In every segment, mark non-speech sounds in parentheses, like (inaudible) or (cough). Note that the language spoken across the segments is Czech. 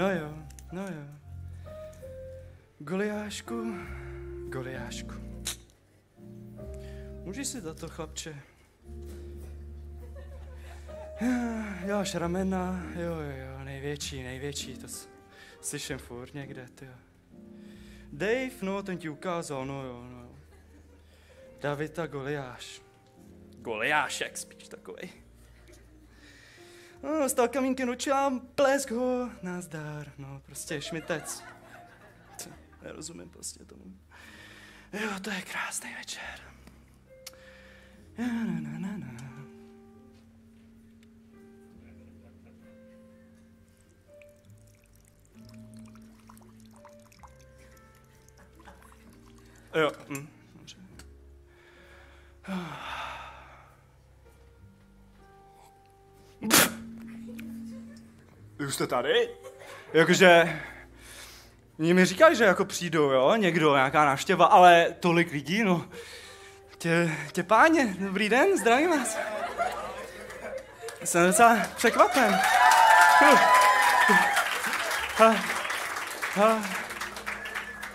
No jo, no jo. Goliášku, Goliášku. Můžeš si za to, chlapče? Jo, až ramena, jo, jo, jo, největší, největší, to slyším furt někde, ty jo. Dave, no, ten ti ukázal, no jo, no jo. David a Goliáš. Goliášek spíš takovej. No, stal kamínkem do čela, plesk ho, nazdar, no, prostě šmitec. Co, nerozumím prostě tomu. Jo, to je krásný večer. Ja, na, na, na, na. Jo, hm, dobře. Už jste tady? Jakože... Oni mi říkají, že jako přijdou, jo, někdo, nějaká návštěva, ale tolik lidí, no. Tě, tě páně, dobrý den, zdravím vás. Jsem docela překvapen.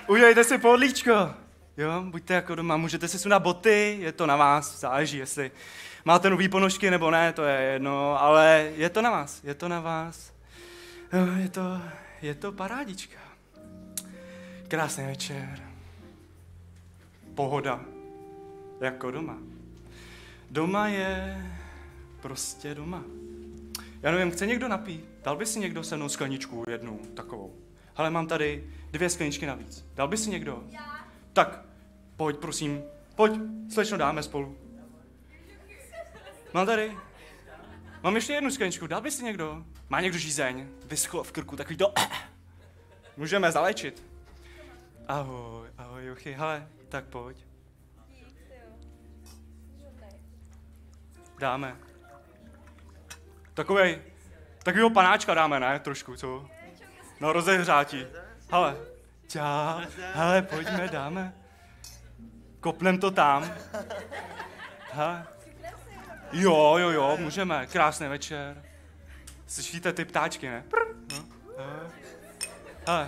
Udělejte si podlíčko. Jo, buďte jako doma, můžete si sundat boty, je to na vás, záleží, jestli máte nový ponožky nebo ne, to je jedno, ale je to na vás, je to na vás. Jo, je to, je to parádička. Krásný večer. Pohoda. Jako doma. Doma je prostě doma. Já nevím, chce někdo napít? Dal by si někdo se mnou skleničku jednu takovou? Ale mám tady dvě skleničky navíc. Dal by si někdo? Já. Tak, pojď, prosím. Pojď, slečno dáme spolu. Mám tady. Mám ještě jednu skleničku, dal by si někdo? Má někdo žízeň? Vyschlo v krku, takový to... (clears throat) Můžeme zalečit. Ahoj, ahoj, Juchy, hele, tak pojď. Dáme. Takovej, takovýho panáčka dáme, ne? Trošku, co? No, rozehřátí. Hele, čau, hele, pojďme, dáme. Kopnem to tam. Hele. Jo, jo, jo, můžeme. Krásný večer. Slyšíte ty ptáčky, ne? Prr, no, hele.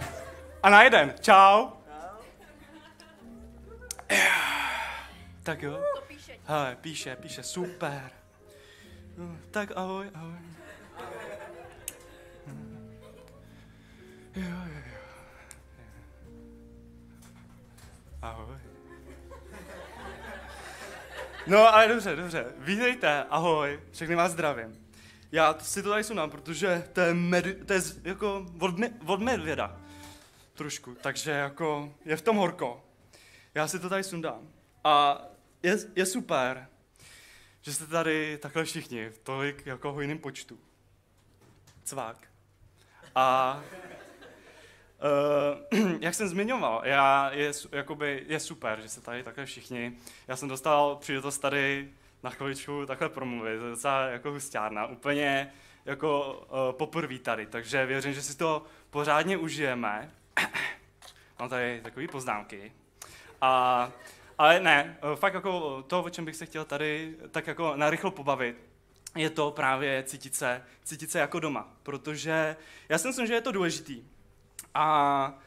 A na jeden. Čau. Tak jo. Hele, píše, píše, super. No, tak ahoj, ahoj. Jo, jo, jo. Ahoj. No, ale dobře, dobře. Vítejte, ahoj, všechny vás zdravím. Já si to tady sundám, protože to je, med, to je z- jako od, me, od medvěda. Trošku, takže jako je v tom horko. Já si to tady sundám. A je, je super, že jste tady takhle všichni, v tolik jako hojným počtu. Cvák. A Uh, (clears throat) jak jsem zmiňoval, já, je, jakoby, je super, že jste tady takhle všichni. Já jsem dostal příležitost tady na chviličku takhle promluvit, to je docela jako hustárna, úplně jako uh, poprvé tady, takže věřím, že si to pořádně užijeme. (clears throat) Mám tady takové poznámky. A, ale ne, eh, fakt jako to, o čem bych se chtěl tady tak jako narychlo pobavit, je to právě cítit se, cítit se jako doma, protože já si myslím, že je to důležitý. A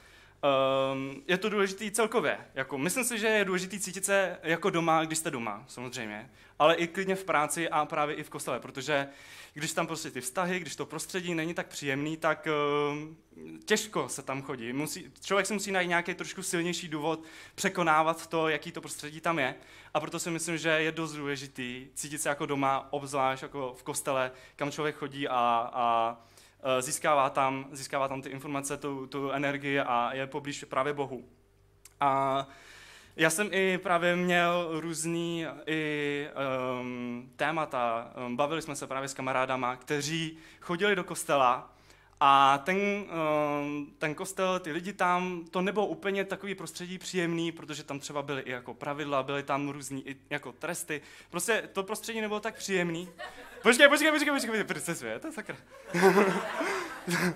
um, je to důležitý celkově. Jako, myslím si, že je důležitý cítit se jako doma, když jste doma, samozřejmě, ale i klidně v práci a právě i v kostele, protože když tam prostě ty vztahy, když to prostředí není tak příjemný, tak um, těžko se tam chodí. Musí, člověk si musí najít nějaký trošku silnější důvod překonávat to, jaký to prostředí tam je. A proto si myslím, že je dost důležitý cítit se jako doma, obzvlášť jako v kostele, kam člověk chodí a, a získává tam, získává tam ty informace, tu, tu energii a je poblíž právě Bohu. A já jsem i právě měl různý i um, témata. Um, bavili jsme se právě s kamarádama, kteří chodili do kostela a ten, um, ten kostel, ty lidi tam, to nebylo úplně takový prostředí příjemný, protože tam třeba byly i jako pravidla, byly tam různý i jako tresty. Prostě to prostředí nebylo tak příjemný. Počkej, počkej, počkej, počkej, počkej, se svět, to je sakra. (laughs)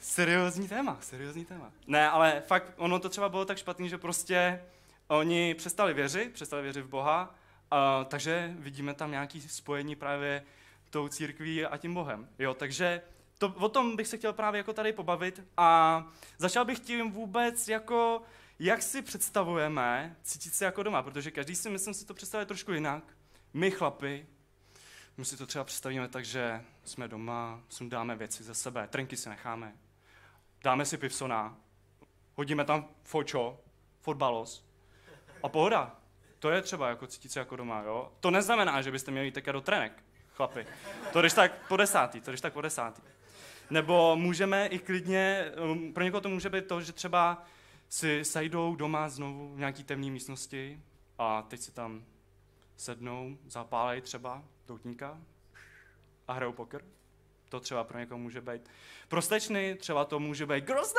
seriózní téma, seriózní téma. Ne, ale fakt, ono to třeba bylo tak špatný, že prostě oni přestali věřit, přestali věřit v Boha, a, takže vidíme tam nějaké spojení právě tou církví a tím Bohem. Jo, takže to, o tom bych se chtěl právě jako tady pobavit a začal bych tím vůbec jako, jak si představujeme cítit se jako doma, protože každý si myslím si to představuje trošku jinak. My chlapi, my si to třeba představíme tak, že jsme doma, sundáme věci ze sebe, trenky si necháme, dáme si pivsona, hodíme tam fočo, fotbalos a pohoda. To je třeba jako cítit se jako doma, jo? To neznamená, že byste měli jít do trenek, chlapi. To když tak po desátý, to když tak po desátý. Nebo můžeme i klidně, um, pro někoho to může být to, že třeba si sejdou doma znovu v nějaký temné místnosti a teď si tam sednou, zapálejí třeba doutníka a hrajou poker. To třeba pro někoho může být prostečný, třeba to může být night,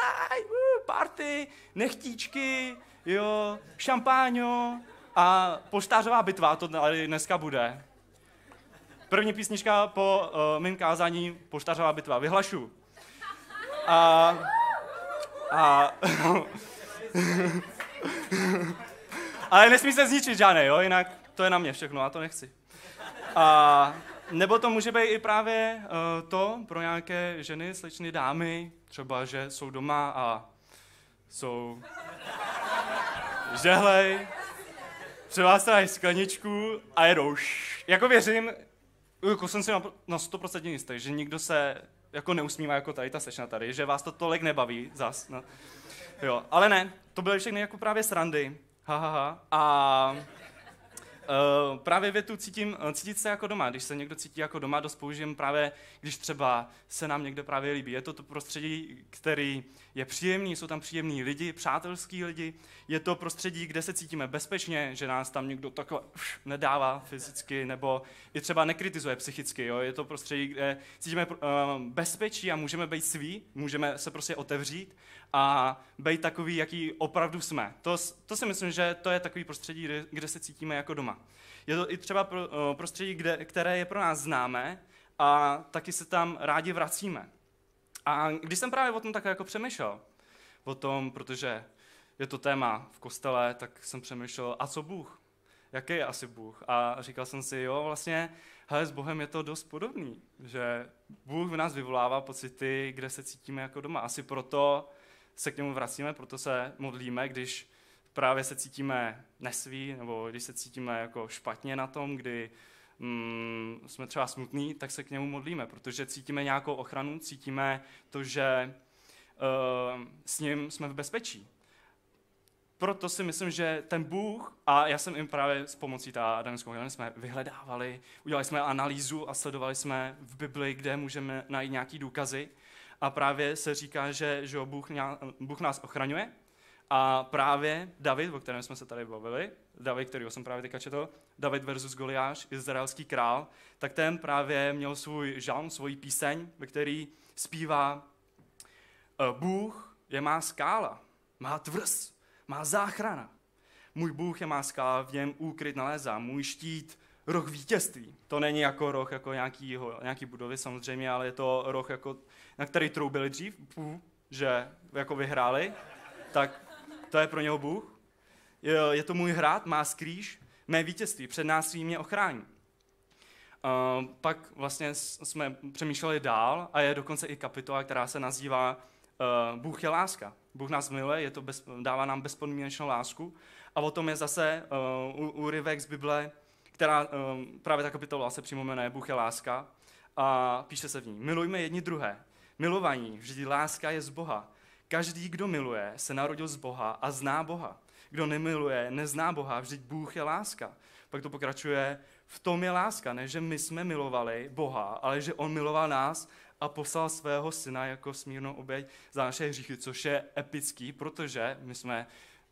party, nechtíčky, jo, šampáňo a poštářová bitva, to tady dneska bude. První písnička po uh, mým kázání Poštařová bitva. Vyhlašu. A, a (laughs) ale nesmí se zničit žádné, jo, jinak to je na mě všechno, a to nechci. A, nebo to může být i právě uh, to pro nějaké ženy, slečny, dámy, třeba, že jsou doma a jsou žehlej, se skleničku a jedou. Jako věřím, jako jsem si na, na 100% jistý, že nikdo se jako neusmívá jako tady ta sešna tady, že vás to tolik nebaví zas. No. Jo, ale ne, to byly všechny jako právě srandy. Ha, ha, ha. A Uh, právě větu cítím, uh, cítit se jako doma. Když se někdo cítí jako doma, dost použijem právě, když třeba se nám někde právě líbí. Je to to prostředí, který je příjemný, jsou tam příjemní lidi, přátelský lidi. Je to prostředí, kde se cítíme bezpečně, že nás tam někdo takhle už nedává fyzicky, nebo i třeba nekritizuje psychicky. Jo? Je to prostředí, kde cítíme uh, bezpečí a můžeme být sví, můžeme se prostě otevřít a být takový, jaký opravdu jsme. To, to si myslím, že to je takový prostředí, kde, se cítíme jako doma. Je to i třeba pro, prostředí, kde, které je pro nás známé a taky se tam rádi vracíme. A když jsem právě o tom tak jako přemýšlel, o tom, protože je to téma v kostele, tak jsem přemýšlel, a co Bůh? Jaký je asi Bůh? A říkal jsem si, jo, vlastně, hele, s Bohem je to dost podobný, že Bůh v nás vyvolává pocity, kde se cítíme jako doma. Asi proto se k němu vracíme, proto se modlíme, když právě se cítíme nesví, nebo když se cítíme jako špatně na tom, kdy mm, jsme třeba smutní, tak se k němu modlíme, protože cítíme nějakou ochranu, cítíme to, že uh, s ním jsme v bezpečí. Proto si myslím, že ten Bůh, a já jsem jim právě s pomocí ta Adamského jsme vyhledávali, udělali jsme analýzu a sledovali jsme v Bibli, kde můžeme najít nějaký důkazy. A právě se říká, že, že Bůh, Bůh nás ochraňuje. A právě David, o kterém jsme se tady bavili, David, který jsem právě teďka četl, David versus Goliáš, izraelský král, tak ten právě měl svůj žalm, svůj píseň, ve který zpívá e, Bůh je má skála, má tvrz, má záchrana. Můj Bůh je má skála, v něm úkryt nalézá, můj štít, roh vítězství. To není jako roh jako nějaký, nějaký budovy samozřejmě, ale je to roh, jako, na který troubili dřív, že jako vyhráli, tak to je pro něho Bůh. Je, je to můj hrad, má skrýž, mé vítězství, před nás mě ochrání. Uh, pak vlastně jsme přemýšleli dál a je dokonce i kapitola, která se nazývá uh, Bůh je láska. Bůh nás miluje, je to bez, dává nám bezpodmínečnou lásku. A o tom je zase uh, úryvek z Bible, která um, právě ta kapitola se přímo jmenuje Bůh je láska a píše se v ní, milujme jedni druhé. Milovaní, vždyť láska je z Boha. Každý, kdo miluje, se narodil z Boha a zná Boha. Kdo nemiluje, nezná Boha, vždyť Bůh je láska. Pak to pokračuje, v tom je láska, ne že my jsme milovali Boha, ale že On miloval nás a poslal svého syna jako smírnou oběť za naše hříchy, což je epický, protože my jsme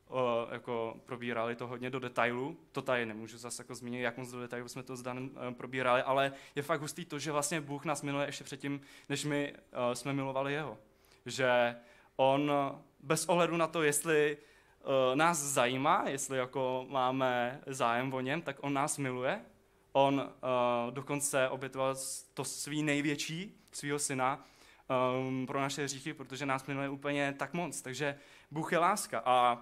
o, jako probírali to hodně do detailu. To tady nemůžu zase jako zmínit, jak moc do detailu jsme to s Danem uh, probírali, ale je fakt hustý to, že vlastně Bůh nás miluje ještě předtím, než my uh, jsme milovali jeho. Že on bez ohledu na to, jestli uh, nás zajímá, jestli jako máme zájem o něm, tak on nás miluje. On uh, dokonce obětoval to svý největší, svého syna, um, pro naše hříchy, protože nás miluje úplně tak moc. Takže Bůh je láska. A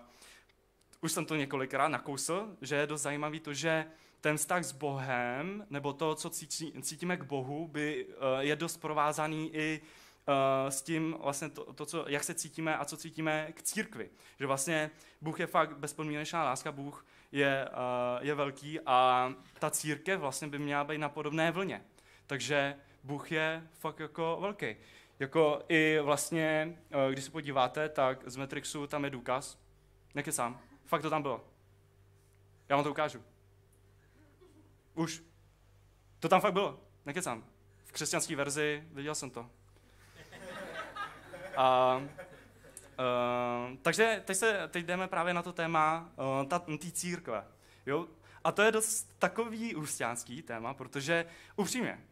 už jsem to několikrát nakousl, že je dost zajímavý to, že ten vztah s Bohem, nebo to, co cítí, cítíme k Bohu, by, uh, je dost provázaný i uh, s tím, vlastně to, to, co, jak se cítíme a co cítíme k církvi. Že vlastně Bůh je fakt bezpodmínečná láska, Bůh je, uh, je velký a ta církev vlastně by měla být na podobné vlně. Takže Bůh je fakt jako velký. Jako i vlastně, když se podíváte, tak z Matrixu tam je důkaz. sám. Fakt to tam bylo. Já vám to ukážu. Už. To tam fakt bylo. Nekecám. V křesťanské verzi viděl jsem to. A, uh, takže teď, se, teď jdeme právě na to téma uh, té církve. Jo? A to je dost takový ústěnský téma, protože upřímně,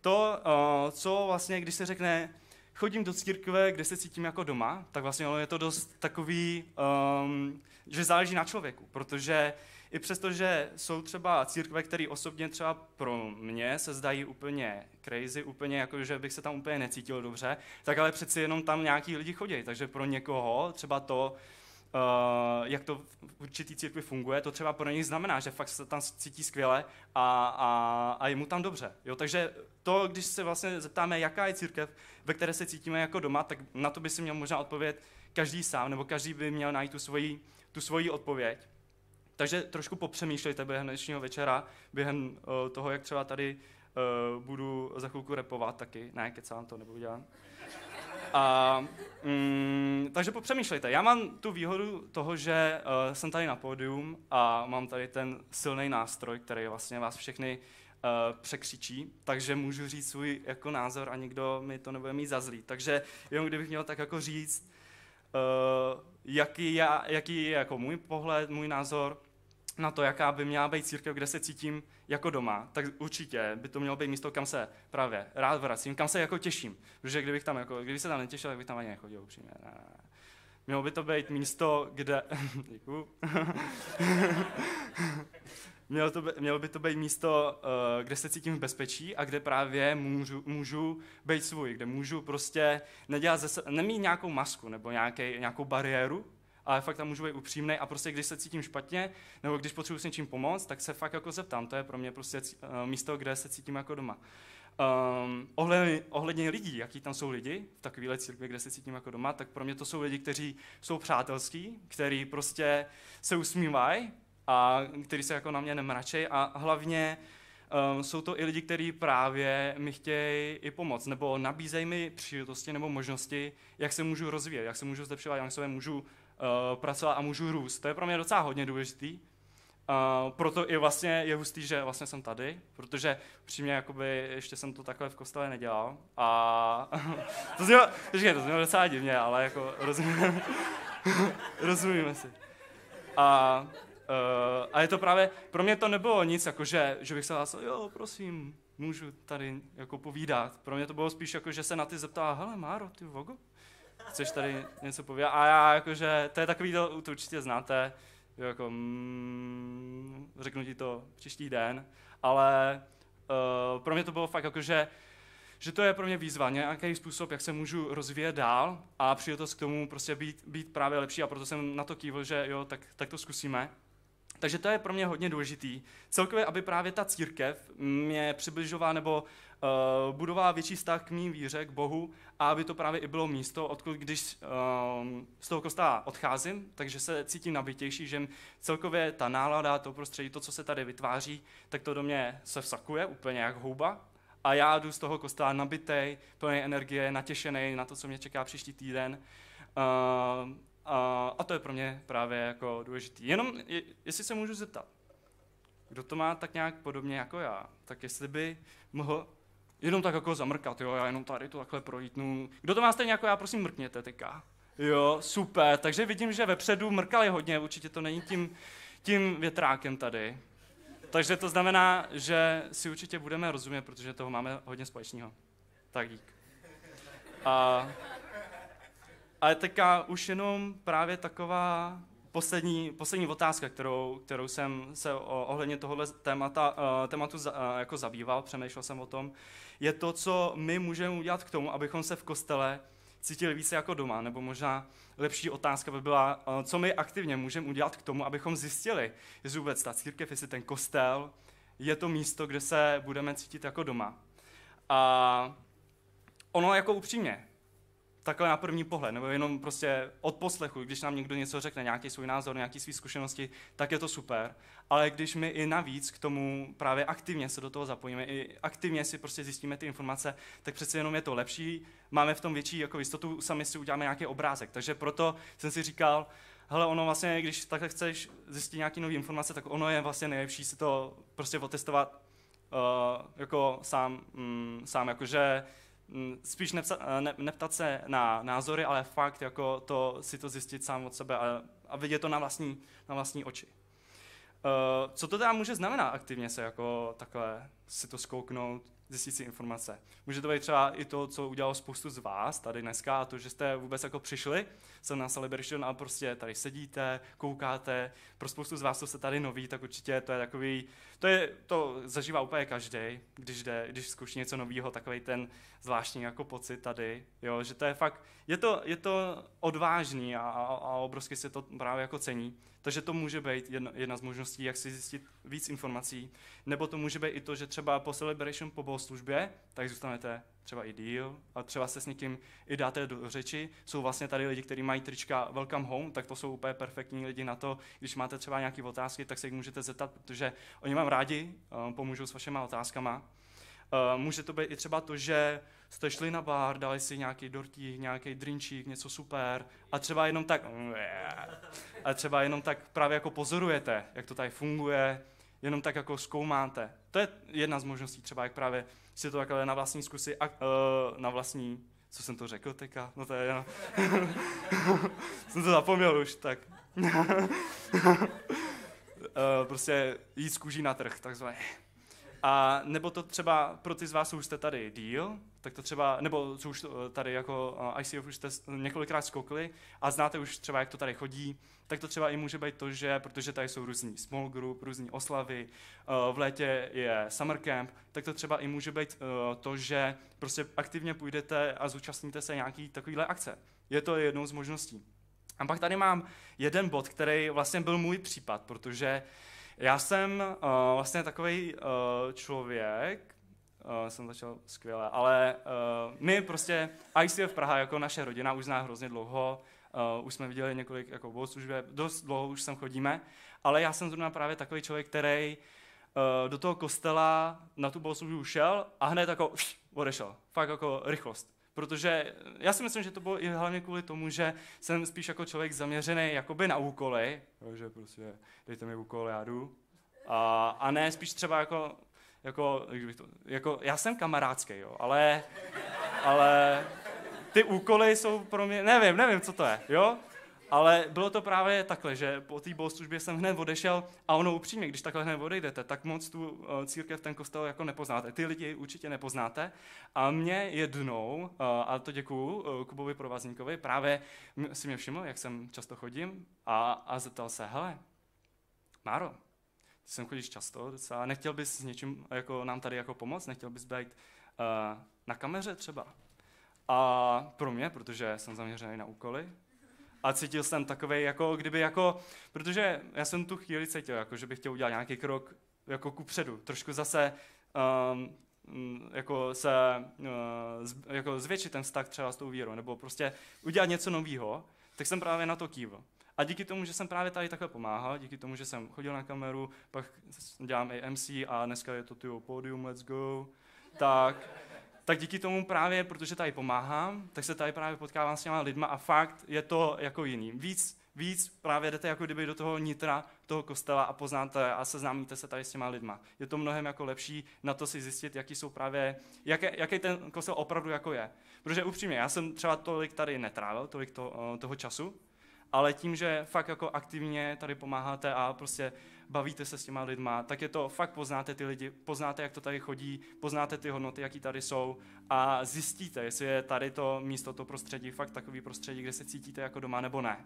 to, uh, co vlastně, když se řekne, chodím do církve, kde se cítím jako doma, tak vlastně je to dost takový, um, že záleží na člověku, protože i přesto, že jsou třeba církve, které osobně třeba pro mě se zdají úplně crazy, úplně jako, že bych se tam úplně necítil dobře, tak ale přeci jenom tam nějaký lidi chodí, takže pro někoho třeba to, Uh, jak to v určitý církvi funguje, to třeba pro něj znamená, že fakt se tam cítí skvěle a, a, a je mu tam dobře. Jo? Takže to, když se vlastně zeptáme, jaká je církev, ve které se cítíme jako doma, tak na to by si měl možná odpovědět každý sám, nebo každý by měl najít tu svoji, tu svoji odpověď. Takže trošku popřemýšlejte během dnešního večera, během uh, toho, jak třeba tady uh, budu za chvilku repovat taky. Ne, kecám to, nebudu dělat. A, mm, takže popřemýšlejte. Já mám tu výhodu toho, že uh, jsem tady na pódium a mám tady ten silný nástroj, který vlastně vás všechny uh, překřičí, takže můžu říct svůj jako názor a nikdo mi to nebude mít za zlý. Takže jenom kdybych měl tak jako říct, uh, jaký, já, jaký je jako můj pohled, můj názor na to, jaká by měla být církev, kde se cítím jako doma, tak určitě by to mělo být místo, kam se právě rád vracím, kam se jako těším. Protože kdybych tam jako, kdybych se tam netěšil, tak bych tam ani nechodil upřímně. Ne, ne. Mělo by to být místo, kde... (laughs) Děkuju. (laughs) mělo, to by, mělo by to být místo, uh, kde se cítím v bezpečí a kde právě můžu, můžu být svůj, kde můžu prostě nedělat zase, nemít nějakou masku nebo nějaký, nějakou bariéru, ale fakt tam můžu být upřímný a prostě když se cítím špatně, nebo když potřebuji s něčím pomoct, tak se fakt jako zeptám. To je pro mě prostě uh, místo, kde se cítím jako doma. Um, ohledně, ohledně lidí, jaký tam jsou lidi v takovéhle církvi, kde se cítím jako doma, tak pro mě to jsou lidi, kteří jsou přátelský, kteří prostě se usmívají a kteří se jako na mě nemračejí a hlavně um, jsou to i lidi, kteří právě mi chtějí i pomoct, nebo nabízejí mi příležitosti nebo možnosti, jak se můžu rozvíjet, jak se můžu zlepšovat, jak se můžu uh, pracovat a můžu růst. To je pro mě docela hodně důležitý. Uh, proto i vlastně je hustý, že vlastně jsem tady, protože přímě jakoby ještě jsem to takhle v kostele nedělal a (laughs) to znělo, to znělo docela divně, ale jako rozumíme, (laughs) rozumíme si. A Uh, a je to právě, pro mě to nebylo nic, jako že, že bych se vás, jo, prosím, můžu tady jako povídat. Pro mě to bylo spíš jako, že se na ty zeptala, hele Máro, ty vogo, chceš tady něco povídat? A já jakože, to je takový, to, to určitě znáte, jako, mm, řeknu ti to příští den, ale uh, pro mě to bylo fakt jako, že, že to je pro mě výzva, nějaký způsob, jak se můžu rozvíjet dál a příležitost k tomu prostě být, být právě lepší a proto jsem na to kývil, že jo, tak, tak to zkusíme. Takže to je pro mě hodně důležitý. Celkově, aby právě ta církev mě přibližovala nebo uh, budovala větší vztah k mým víře, k Bohu a aby to právě i bylo místo, odkud když uh, z toho kostela odcházím, takže se cítím nabitější, že celkově ta nálada, to prostředí, to, co se tady vytváří, tak to do mě se vsakuje úplně jak houba a já jdu z toho kostela nabitej, plný energie, natěšený na to, co mě čeká příští týden. Uh, a, a to je pro mě právě jako důležitý. Jenom, je, jestli se můžu zeptat, kdo to má tak nějak podobně jako já, tak jestli by mohl jenom tak jako zamrkat, jo, já jenom tady to takhle projítnu. Kdo to má stejně jako já, prosím mrkněte teďka. Jo, super. Takže vidím, že vepředu mrkali hodně, určitě to není tím, tím větrákem tady. Takže to znamená, že si určitě budeme rozumět, protože toho máme hodně společného. Tak dík. A, ale teďka už jenom právě taková poslední, poslední otázka, kterou, kterou jsem se ohledně tohohle témata, uh, tématu uh, jako zabýval, přemýšlel jsem o tom, je to, co my můžeme udělat k tomu, abychom se v kostele cítili více jako doma, nebo možná lepší otázka by byla, uh, co my aktivně můžeme udělat k tomu, abychom zjistili, jestli vůbec ta církev, jestli ten kostel je to místo, kde se budeme cítit jako doma. A ono jako upřímně, takhle na první pohled, nebo jenom prostě od poslechu, když nám někdo něco řekne, nějaký svůj názor, nějaký svý zkušenosti, tak je to super. Ale když my i navíc k tomu právě aktivně se do toho zapojíme, i aktivně si prostě zjistíme ty informace, tak přece jenom je to lepší, máme v tom větší jako jistotu, sami si uděláme nějaký obrázek. Takže proto jsem si říkal, hele, ono vlastně, když takhle chceš zjistit nějaké nové informace, tak ono je vlastně nejlepší si to prostě otestovat uh, jako sám, mm, sám jakože spíš nepsa, eh, ne, neptat se na názory, ale fakt jako to, si to zjistit sám od sebe a, a vidět to na vlastní, na vlastní oči. Uh, co to teda může znamenat aktivně se jako takhle si to zkouknout, zjistit si informace. Může to být třeba i to, co udělalo spoustu z vás tady dneska, a to, že jste vůbec jako přišli sem na Celebration a prostě tady sedíte, koukáte. Pro spoustu z vás, co jste tady noví, tak určitě to je takový, to, je, to zažívá úplně každý, když, jde, když zkouší něco nového, takový ten zvláštní jako pocit tady, jo, že to je fakt, je to, je to odvážný a, a, a obrovsky se to právě jako cení. Takže to může být jedna, jedna z možností, jak si zjistit víc informací. Nebo to může být i to, že třeba po Celebration po bohoslužbě, tak zůstanete třeba i díl a třeba se s někým i dáte do řeči. Jsou vlastně tady lidi, kteří mají trička Welcome Home, tak to jsou úplně perfektní lidi na to, když máte třeba nějaké otázky, tak se jich můžete zeptat, protože oni vám rádi um, pomůžou s vašimi otázkama. Uh, může to být i třeba to, že jste šli na bar, dali si nějaký dortík, nějaký drinčík, něco super a třeba jenom tak, a třeba jenom tak právě jako pozorujete, jak to tady funguje, jenom tak jako zkoumáte. To je jedna z možností třeba, jak právě si to takhle na vlastní zkusy, a, uh, na vlastní, co jsem to řekl teďka, no to je jenom, (laughs) jsem to zapomněl už, tak. uh, (laughs) prostě jít z kůží na trh, takzvaně. A nebo to třeba pro ty z vás, co už jste tady díl, tak to třeba, nebo co už tady jako ICF už jste několikrát zkoukli a znáte už třeba, jak to tady chodí, tak to třeba i může být to, že protože tady jsou různý small group, různý oslavy, v létě je summer camp, tak to třeba i může být to, že prostě aktivně půjdete a zúčastníte se nějaký takovýhle akce. Je to jednou z možností. A pak tady mám jeden bod, který vlastně byl můj případ, protože já jsem uh, vlastně takový uh, člověk, uh, jsem začal skvěle, ale uh, my prostě, ICF Praha jako naše rodina už zná hrozně dlouho, uh, už jsme viděli několik jako bohoslužbě, dost dlouho už sem chodíme, ale já jsem zrovna právě takový člověk, který uh, do toho kostela na tu bohoslužbu šel a hned jako odešel. Fakt jako rychlost. Protože já si myslím, že to bylo i hlavně kvůli tomu, že jsem spíš jako člověk zaměřený jakoby na úkoly, že prostě dejte mi úkol, já jdu. A, a ne spíš třeba jako, jako, to, jako já jsem kamarádský, jo, ale, ale ty úkoly jsou pro mě, nevím, nevím, co to je, jo? Ale bylo to právě takhle, že po té bohoslužbě jsem hned odešel a ono upřímně, když takhle hned odejdete, tak moc tu eh, církev, ten kostel jako nepoznáte. Ty lidi určitě nepoznáte. A mě jednou, eh, a to děkuju eh, Kubovi Provazníkovi, právě si mě všiml, jak jsem často chodím a, a zeptal se, hele, Máro, ty sem chodíš často docela, nechtěl bys s něčím jako nám tady jako pomoct, nechtěl bys být uh, na kameře třeba? A pro mě, protože jsem zaměřený na úkoly, a cítil jsem takový, jako kdyby jako, protože já jsem tu chvíli cítil, jako že bych chtěl udělat nějaký krok jako ku předu, trošku zase um, jako se uh, jako zvětšit ten vztah třeba s tou vírou, nebo prostě udělat něco nového, tak jsem právě na to kývl. A díky tomu, že jsem právě tady takhle pomáhal, díky tomu, že jsem chodil na kameru, pak dělám i MC a dneska je to tyho podium, let's go, tak tak díky tomu právě, protože tady pomáhám, tak se tady právě potkávám s těma lidma a fakt je to jako jiný. Víc, víc právě jdete jako kdyby do toho nitra toho kostela a poznáte a seznámíte se tady s těma lidma. Je to mnohem jako lepší na to si zjistit, jaký jsou právě, jaké, jaký ten kostel opravdu jako je. Protože upřímně, já jsem třeba tolik tady netrávil, tolik to, eh, toho času, ale tím, že fakt jako aktivně tady pomáháte a prostě bavíte se s těma lidma, tak je to, fakt poznáte ty lidi, poznáte, jak to tady chodí, poznáte ty hodnoty, jaký tady jsou a zjistíte, jestli je tady to místo, to prostředí, fakt takový prostředí, kde se cítíte jako doma nebo ne.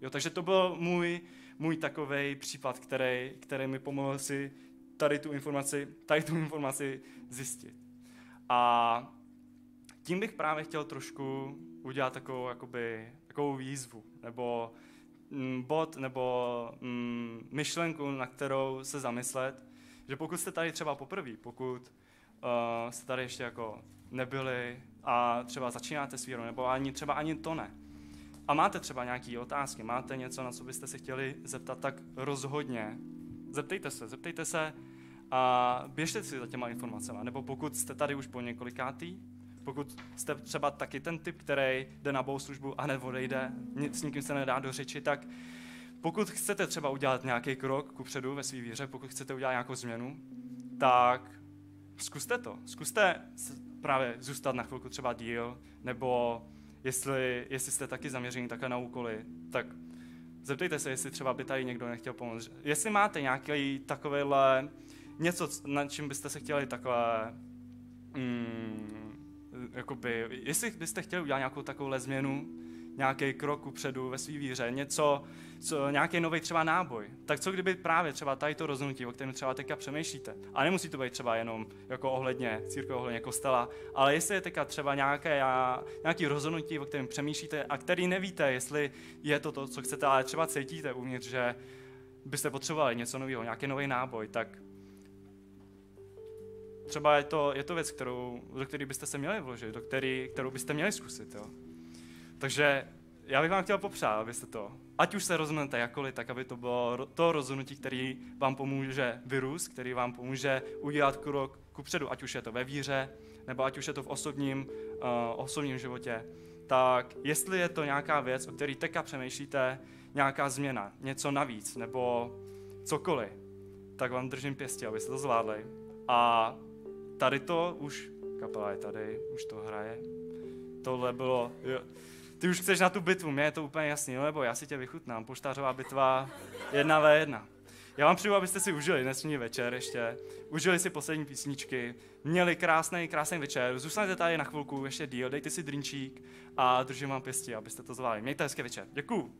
Jo, takže to byl můj, můj takový případ, který, který mi pomohl si tady tu informaci, tady tu informaci zjistit. A tím bych právě chtěl trošku udělat takovou, jakoby, takovou výzvu, nebo mm, bod, nebo mm, myšlenku, na kterou se zamyslet, že pokud jste tady třeba poprvé, pokud uh, jste tady ještě jako nebyli a třeba začínáte s vírou, nebo ani třeba ani to ne, a máte třeba nějaké otázky, máte něco, na co byste se chtěli zeptat, tak rozhodně zeptejte se, zeptejte se a běžte si za těma informacemi. Nebo pokud jste tady už po několikátý, pokud jste třeba taky ten typ, který jde na službu a hned odejde, s nikým se nedá do řeči, tak pokud chcete třeba udělat nějaký krok kupředu ve své víře, pokud chcete udělat nějakou změnu, tak zkuste to. Zkuste právě zůstat na chvilku třeba díl, nebo jestli, jestli jste taky zaměření takhle na úkoly, tak zeptejte se, jestli třeba by tady někdo nechtěl pomoct. Jestli máte nějaký takovýhle něco, na čím byste se chtěli takhle mm, jakoby, jestli byste chtěli udělat nějakou takovou změnu, nějaký krok upředu ve své víře, něco, co, nějaký nový třeba náboj, tak co kdyby právě třeba tady to rozhodnutí, o kterém třeba teďka přemýšlíte, a nemusí to být třeba jenom jako ohledně církve, ohledně kostela, ale jestli je teďka třeba nějaké, nějaký rozhodnutí, o kterém přemýšlíte a který nevíte, jestli je to to, co chcete, ale třeba cítíte uvnitř, že byste potřebovali něco nového, nějaký nový náboj, tak třeba je to, je to věc, kterou, do které byste se měli vložit, do který, kterou byste měli zkusit. Jo. Takže já bych vám chtěl popřát, abyste to, ať už se rozhodnete jakoliv, tak aby to bylo to rozhodnutí, který vám pomůže vyrůst, který vám pomůže udělat krok kupředu, ať už je to ve víře, nebo ať už je to v osobním, uh, osobním životě. Tak jestli je to nějaká věc, o které teďka přemýšlíte, nějaká změna, něco navíc, nebo cokoliv, tak vám držím pěstě, abyste to zvládli. A tady to už, kapela je tady, už to hraje. Tohle bylo, jo. ty už chceš na tu bitvu, mě je to úplně jasný, nebo já si tě vychutnám, poštářová bitva jedna v jedna. Já vám přeju, abyste si užili dnešní večer ještě, užili si poslední písničky, měli krásný, krásný večer, zůstaňte tady na chvilku ještě díl, dejte si drinčík a držím vám pěstí, abyste to zvládli. Mějte hezký večer. Děkuju.